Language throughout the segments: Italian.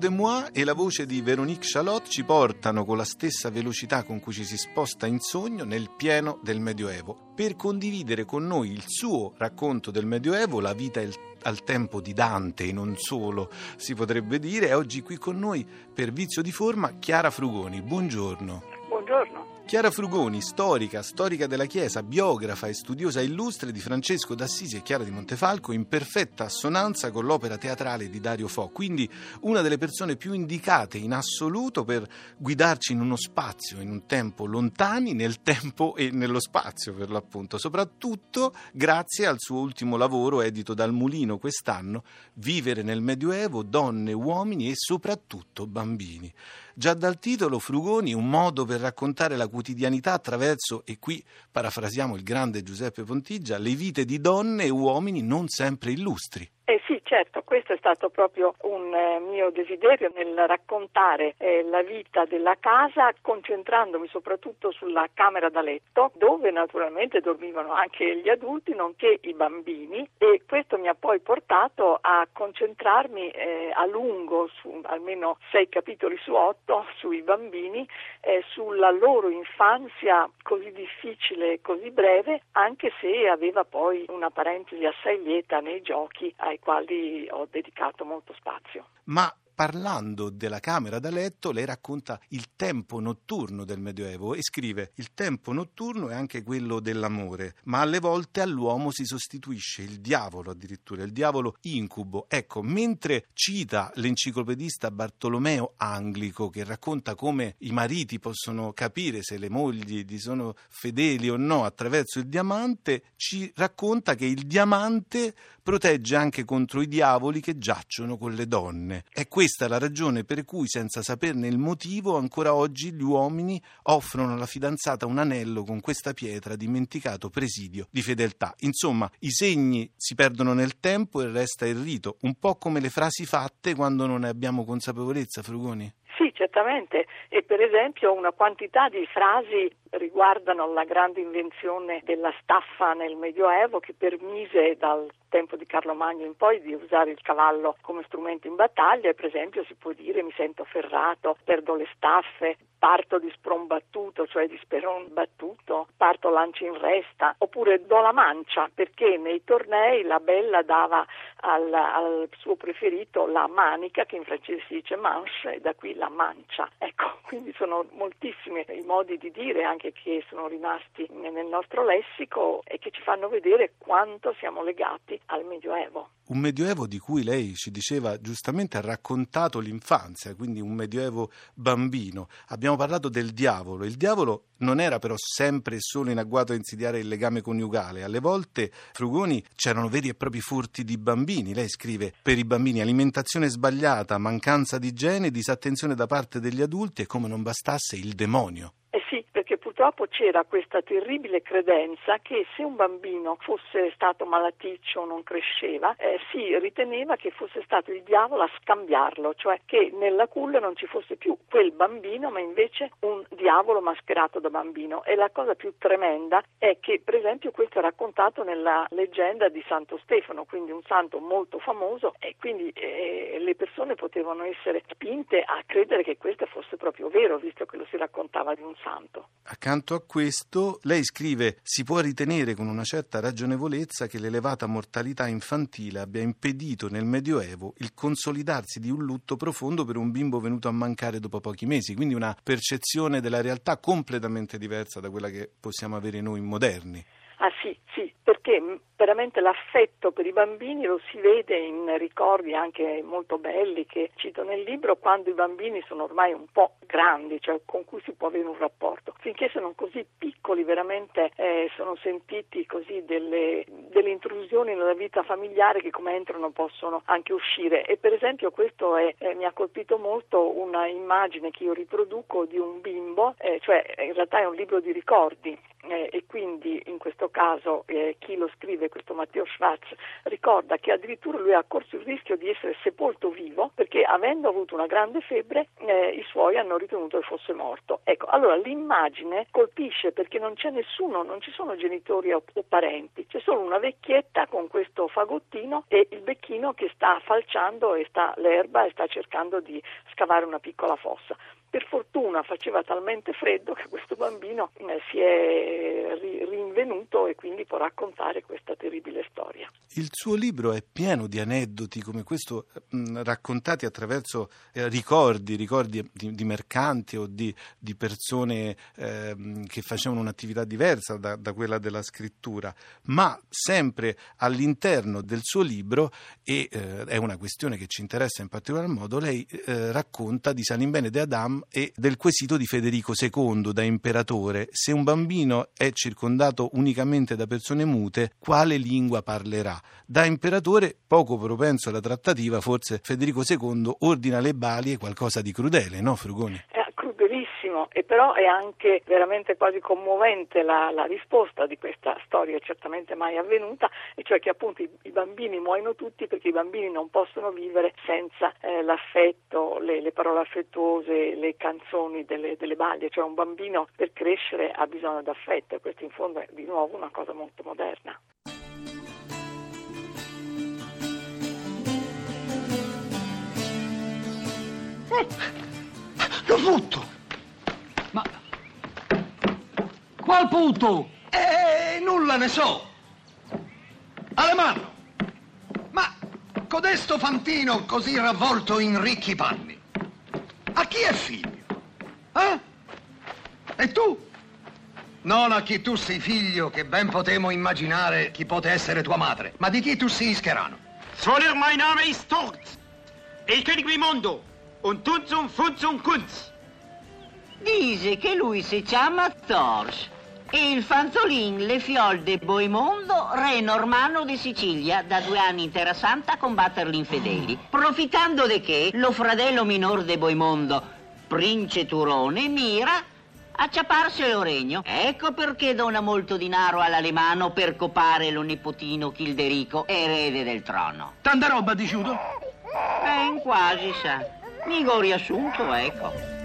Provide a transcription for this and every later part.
De moi e la voce di Véronique Chalot ci portano con la stessa velocità con cui ci si sposta in sogno nel pieno del Medioevo per condividere con noi il suo racconto del Medioevo, la vita al tempo di Dante e non solo, si potrebbe dire. È oggi qui con noi per vizio di forma Chiara Frugoni. Buongiorno. Buongiorno. Chiara Frugoni, storica, storica della Chiesa, biografa e studiosa illustre di Francesco d'Assisi e Chiara di Montefalco, in perfetta assonanza con l'opera teatrale di Dario Fo, quindi una delle persone più indicate in assoluto per guidarci in uno spazio, in un tempo lontani, nel tempo e nello spazio per l'appunto, soprattutto grazie al suo ultimo lavoro edito dal Mulino quest'anno, Vivere nel Medioevo, donne, uomini e soprattutto bambini. Già dal titolo Frugoni, un modo per raccontare la quotidianità attraverso, e qui parafrasiamo il grande Giuseppe Pontigia, le vite di donne e uomini non sempre illustri. Eh sì, certo, questo è stato proprio un eh, mio desiderio nel raccontare eh, la vita della casa, concentrandomi soprattutto sulla camera da letto, dove naturalmente dormivano anche gli adulti, nonché i bambini, e questo mi ha poi portato a concentrarmi eh, a lungo, su almeno sei capitoli su otto, sui bambini, eh, sulla loro infanzia così difficile e così breve, anche se aveva poi una parentesi assai lieta nei giochi ai quali ho dedicato molto spazio. Ma parlando della camera da letto, lei racconta il tempo notturno del Medioevo e scrive: Il tempo notturno è anche quello dell'amore, ma alle volte all'uomo si sostituisce il diavolo, addirittura il diavolo incubo. Ecco, mentre cita l'enciclopedista Bartolomeo Anglico, che racconta come i mariti possono capire se le mogli gli sono fedeli o no attraverso il diamante, ci racconta che il diamante protegge anche contro i diavoli che giacciono con le donne. È questa la ragione per cui, senza saperne il motivo, ancora oggi gli uomini offrono alla fidanzata un anello con questa pietra dimenticato presidio di fedeltà. Insomma, i segni si perdono nel tempo e resta il rito, un po' come le frasi fatte quando non ne abbiamo consapevolezza, Frugoni. Sì, certamente, e per esempio una quantità di frasi riguardano la grande invenzione della staffa nel Medioevo che permise dal tempo di Carlo Magno in poi di usare il cavallo come strumento in battaglia e per esempio si può dire mi sento ferrato, perdo le staffe, parto di sprombattuto, cioè di speron battuto, parto lancio in resta, oppure do la mancia, perché nei tornei la bella dava al, al suo preferito la manica, che in francese si dice manche, e da qui la mancia. Ecco, quindi sono moltissimi i modi di dire anche che sono rimasti nel nostro lessico e che ci fanno vedere quanto siamo legati al Medioevo. Un Medioevo di cui lei ci diceva giustamente ha raccontato l'infanzia, quindi un Medioevo bambino. Abbiamo parlato del diavolo. Il diavolo non era però sempre e solo in agguato a insidiare il legame coniugale. Alle volte, Frugoni, c'erano veri e propri furti di bambini. Lei scrive per i bambini alimentazione sbagliata, mancanza di igiene, disattenzione da parte degli adulti e come non bastasse il demonio. Purtroppo c'era questa terribile credenza che se un bambino fosse stato malaticcio o non cresceva, eh, si riteneva che fosse stato il diavolo a scambiarlo, cioè che nella culla non ci fosse più quel bambino, ma invece un diavolo mascherato da bambino. E la cosa più tremenda è che, per esempio, questo è raccontato nella leggenda di Santo Stefano, quindi un santo molto famoso, e quindi eh, le persone potevano essere spinte a credere che questo fosse proprio vero, visto che lo si raccontava di un santo. Accanto a questo, lei scrive: Si può ritenere con una certa ragionevolezza che l'elevata mortalità infantile abbia impedito nel Medioevo il consolidarsi di un lutto profondo per un bimbo venuto a mancare dopo pochi mesi, quindi una percezione della realtà completamente diversa da quella che possiamo avere noi moderni. Ah sì, sì, perché veramente l'affetto per i bambini lo si vede in ricordi anche molto belli che cito nel libro quando i bambini sono ormai un po' grandi, cioè con cui si può avere un rapporto. Finché sono così piccoli veramente eh, sono sentiti così delle, delle, intrusioni nella vita familiare che come entrano possono anche uscire e per esempio questo è, eh, mi ha colpito molto una immagine che io riproduco di un bimbo, eh, cioè in realtà è un libro di ricordi eh, e quindi in questo caso chi lo scrive, questo Matteo Schwarz, ricorda che addirittura lui ha corso il rischio di essere sepolto vivo perché avendo avuto una grande febbre eh, i suoi hanno ritenuto che fosse morto. Ecco, allora l'immagine colpisce perché non c'è nessuno, non ci sono genitori o, o parenti, c'è solo una vecchietta con questo fagottino e il becchino che sta falciando e sta l'erba e sta cercando di scavare una piccola fossa. Per fortuna faceva talmente freddo che questo bambino eh, si è ri- rinvenuto e quindi può raccontare questa terribile storia. Il suo libro è pieno di aneddoti come questo mh, raccontati attraverso eh, ricordi, ricordi di, di, mercanti o di, di persone eh, che facevano un'attività diversa da, da, quella della scrittura, ma sempre all'interno del suo libro, e eh, è una questione che ci interessa in particolar modo, lei eh, racconta di Salimbene de Adam e del quesito di Federico II da imperatore. Se un bambino è circondato unicamente da persone mute, quale lingua parlerà? Da imperatore, poco propenso alla trattativa, forse Federico II ordina le balie qualcosa di crudele, no Frugoni? Eh, bellissimo e però è anche veramente quasi commovente la, la, risposta di questa storia certamente mai avvenuta e cioè che appunto i, i, bambini muoiono tutti perché i bambini non possono vivere senza eh, l'affetto, le, le, parole affettuose, le canzoni delle, delle baglie, cioè un bambino per crescere ha bisogno d'affetto e questo in fondo è di nuovo una cosa molto moderna. L'ho tutto! Ma... Qual punto? Eh, nulla ne so. Alemanno! Ma codesto fantino così ravvolto in ricchi panni, a chi è figlio? Eh? E tu? Non a chi tu sei figlio, che ben potemo immaginare chi pote essere tua madre, ma di chi tu sei scherano. Svoller, mein Name ist Torz. Il König Mondo. Un tunz, un funz, un kunz. Dice che lui si chiama Thors. E il fanzolin Le Fiol de Boimondo, re normanno di Sicilia, da due anni in Terra Santa a combattere gli infedeli. Profittando di che, lo fratello minor de Boimondo, Prince Turone, mira a ciaparsi lo regno. Ecco perché dona molto denaro all'alemano per copare lo nipotino Childerico, erede del trono. Tanta roba, diciuto? Eh, quasi, sa. Mica riassunto, ecco.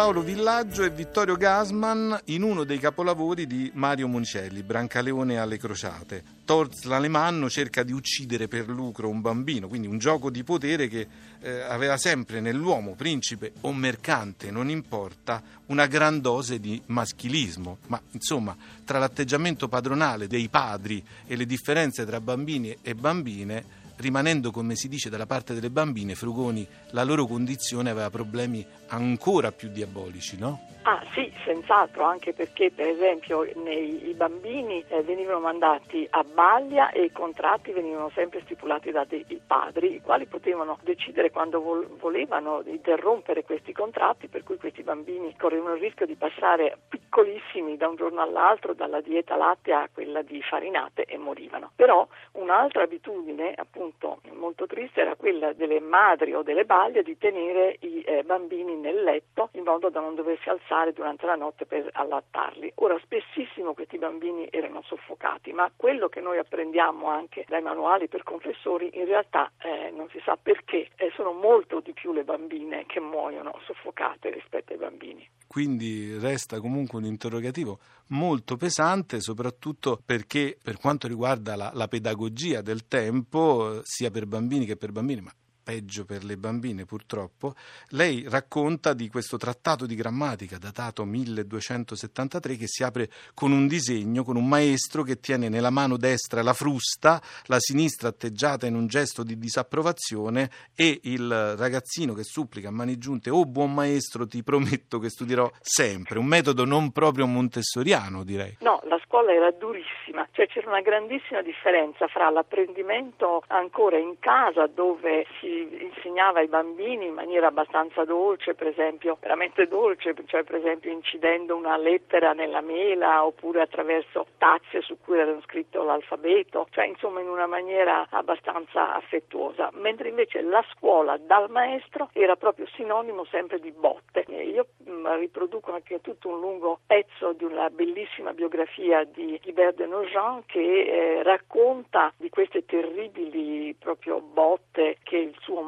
Paolo Villaggio e Vittorio Gasman in uno dei capolavori di Mario Moncelli, Brancaleone alle crociate. Torz l'Alemanno cerca di uccidere per lucro un bambino, quindi un gioco di potere che eh, aveva sempre nell'uomo, principe o mercante, non importa, una gran dose di maschilismo. Ma insomma, tra l'atteggiamento padronale dei padri e le differenze tra bambini e bambine, rimanendo come si dice dalla parte delle bambine, Frugoni, la loro condizione aveva problemi ancora più diabolici, no? Ah sì, senz'altro, anche perché per esempio nei, i bambini eh, venivano mandati a baglia e i contratti venivano sempre stipulati da dei padri, i quali potevano decidere quando vol- volevano interrompere questi contratti, per cui questi bambini correvano il rischio di passare piccolissimi da un giorno all'altro, dalla dieta lattea a quella di farinate e morivano. Però un'altra abitudine, appunto molto triste, era quella delle madri o delle baglie di tenere i eh, bambini nel letto in modo da non doversi alzare durante la notte per allattarli. Ora, spessissimo questi bambini erano soffocati, ma quello che noi apprendiamo anche dai manuali per confessori, in realtà eh, non si sa perché, eh, sono molto di più le bambine che muoiono soffocate rispetto ai bambini. Quindi resta comunque un interrogativo molto pesante, soprattutto perché per quanto riguarda la, la pedagogia del tempo, sia per bambini che per bambini, ma peggio per le bambine purtroppo, lei racconta di questo trattato di grammatica datato 1273 che si apre con un disegno, con un maestro che tiene nella mano destra la frusta, la sinistra atteggiata in un gesto di disapprovazione e il ragazzino che supplica a mani giunte, oh buon maestro ti prometto che studierò sempre, un metodo non proprio montessoriano direi. No, la scuola era durissima, cioè c'era una grandissima differenza fra l'apprendimento ancora in casa dove si insegnava ai bambini in maniera abbastanza dolce, per esempio, veramente dolce, cioè per esempio incidendo una lettera nella mela oppure attraverso tazze su cui erano scritto l'alfabeto, cioè insomma in una maniera abbastanza affettuosa, mentre invece la scuola dal maestro era proprio sinonimo sempre di botte. Io mm, riproduco anche tutto un lungo pezzo di una bellissima biografia di Hubert de Nogent che eh, racconta di queste terribili proprio botte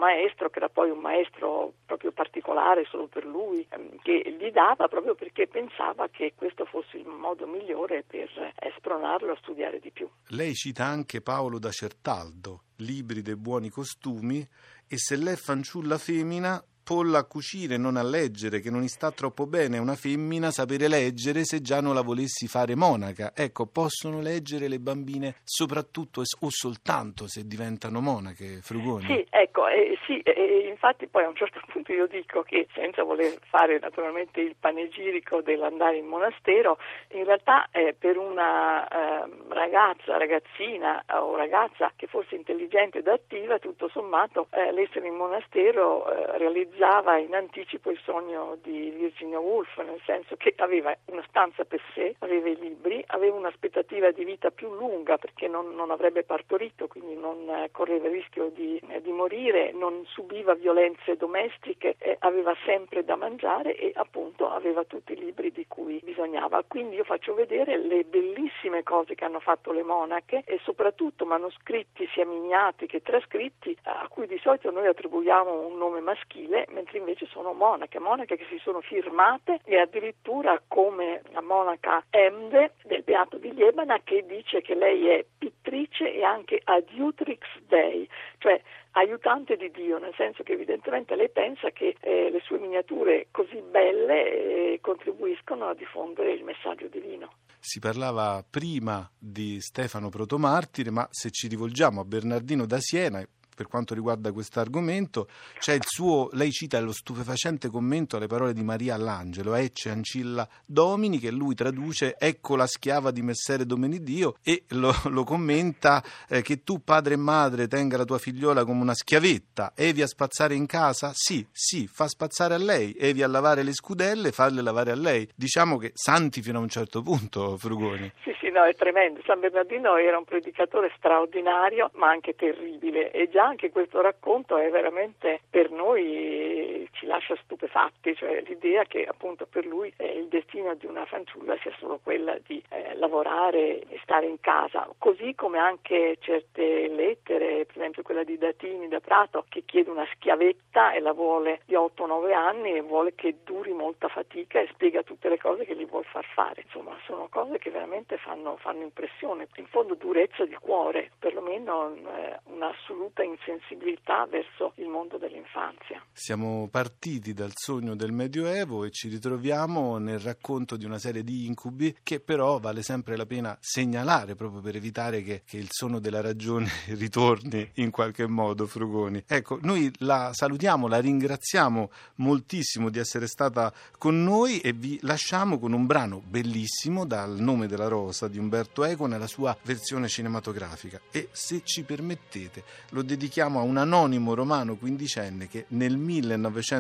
maestro, che era poi un maestro proprio particolare solo per lui, ehm, che gli dava proprio perché pensava che questo fosse il modo migliore per eh, spronarlo a studiare di più. Lei cita anche Paolo da Certaldo, libri dei buoni costumi, e se lei fanciulla femmina polla a cucire, non a leggere, che non gli sta troppo bene una femmina sapere leggere se già non la volessi fare monaca. Ecco, possono leggere le bambine soprattutto o soltanto se diventano monache, Frugoni? Sì, ecco, eh, sì, eh, infatti poi a un certo punto io dico che senza voler fare naturalmente il panegirico dell'andare in monastero, in realtà eh, per una eh, ragazza, ragazzina o ragazza che fosse intelligente ed attiva, tutto sommato eh, l'essere in monastero eh, realizza realizzava in anticipo il sogno di Virginia Woolf, nel senso che aveva una stanza per sé, aveva i libri, aveva un'aspettativa di vita più lunga perché non, non avrebbe partorito, quindi non eh, correva il rischio di, eh, di, morire, non subiva violenze domestiche, eh, aveva sempre da mangiare e appunto aveva tutti i libri di cui bisognava. Quindi io faccio vedere le bellissime cose che hanno fatto le monache e soprattutto manoscritti sia miniati che trascritti a cui di solito noi attribuiamo un nome maschile mentre invece sono monache, monache che si sono firmate e addirittura come la monaca Emde del Beato di Liebana che dice che lei è pittrice e anche adiutrix dei, cioè aiutante di Dio, nel senso che evidentemente lei pensa che eh, le sue miniature così belle eh, contribuiscono a diffondere il messaggio divino. Si parlava prima di Stefano Protomartire, ma se ci rivolgiamo a Bernardino da Siena, per quanto riguarda questo argomento, c'è il suo, lei cita lo stupefacente commento alle parole di Maria all'Angelo, Ecce Ancilla Domini, che lui traduce Ecco la schiava di Messere Domenidio e lo, lo commenta eh, che tu padre e madre tenga la tua figliola come una schiavetta, evi a spazzare in casa? Sì, sì, fa spazzare a lei, evi a lavare le scudelle, farle lavare a lei. Diciamo che santi fino a un certo punto, Frugoni. Sì, sì, no, è tremendo. San Bernardino era un predicatore straordinario, ma anche terribile e già anche questo racconto è veramente per noi ci lascia stupefatti, cioè l'idea che appunto per lui eh, il destino di una fanciulla sia solo quella di eh, lavorare e stare in casa, così come anche certe lettere, per esempio quella di Datini da Prato che chiede una schiavetta e la vuole di 8-9 anni e vuole che duri molta fatica e spiega tutte le cose che gli vuol far fare. Insomma, sono cose che veramente fanno, fanno impressione, in fondo durezza di cuore, perlomeno eh, un'assoluta insensibilità verso il mondo dell'infanzia. Siamo partiti dal sogno del Medioevo e ci ritroviamo nel racconto di una serie di incubi che però vale sempre la pena segnalare proprio per evitare che, che il sonno della ragione ritorni in qualche modo, Frugoni. Ecco, noi la salutiamo, la ringraziamo moltissimo di essere stata con noi e vi lasciamo con un brano bellissimo dal nome della rosa di Umberto Eco nella sua versione cinematografica e se ci permettete lo dedichiamo a un anonimo romano quindicenne che nel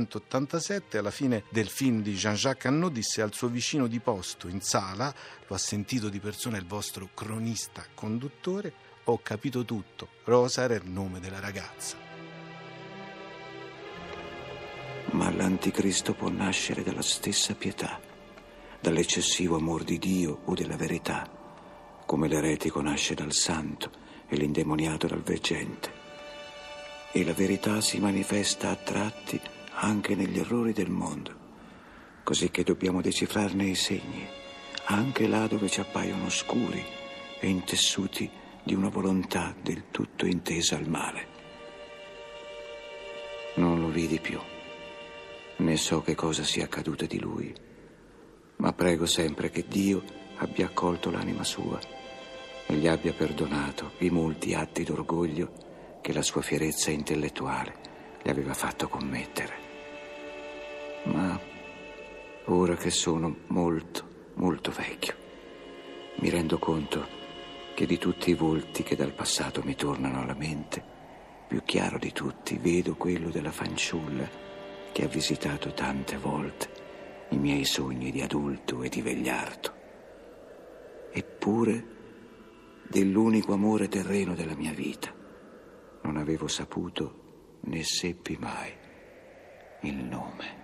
1987 alla fine del film di Jean-Jacques Annot disse al suo vicino di posto in sala lo ha sentito di persona il vostro cronista conduttore ho capito tutto Rosa era il nome della ragazza ma l'anticristo può nascere dalla stessa pietà dall'eccessivo amor di Dio o della verità come l'eretico nasce dal santo e l'indemoniato dal veggente. E la verità si manifesta a tratti anche negli errori del mondo, così che dobbiamo decifrarne i segni, anche là dove ci appaiono oscuri e intessuti di una volontà del tutto intesa al male. Non lo vidi più, né so che cosa sia accaduto di lui, ma prego sempre che Dio abbia accolto l'anima sua e gli abbia perdonato i molti atti d'orgoglio che la sua fierezza intellettuale gli aveva fatto commettere. Ma ora che sono molto, molto vecchio, mi rendo conto che di tutti i volti che dal passato mi tornano alla mente, più chiaro di tutti, vedo quello della fanciulla che ha visitato tante volte i miei sogni di adulto e di vegliardo. Eppure, dell'unico amore terreno della mia vita, non avevo saputo né seppi mai il nome.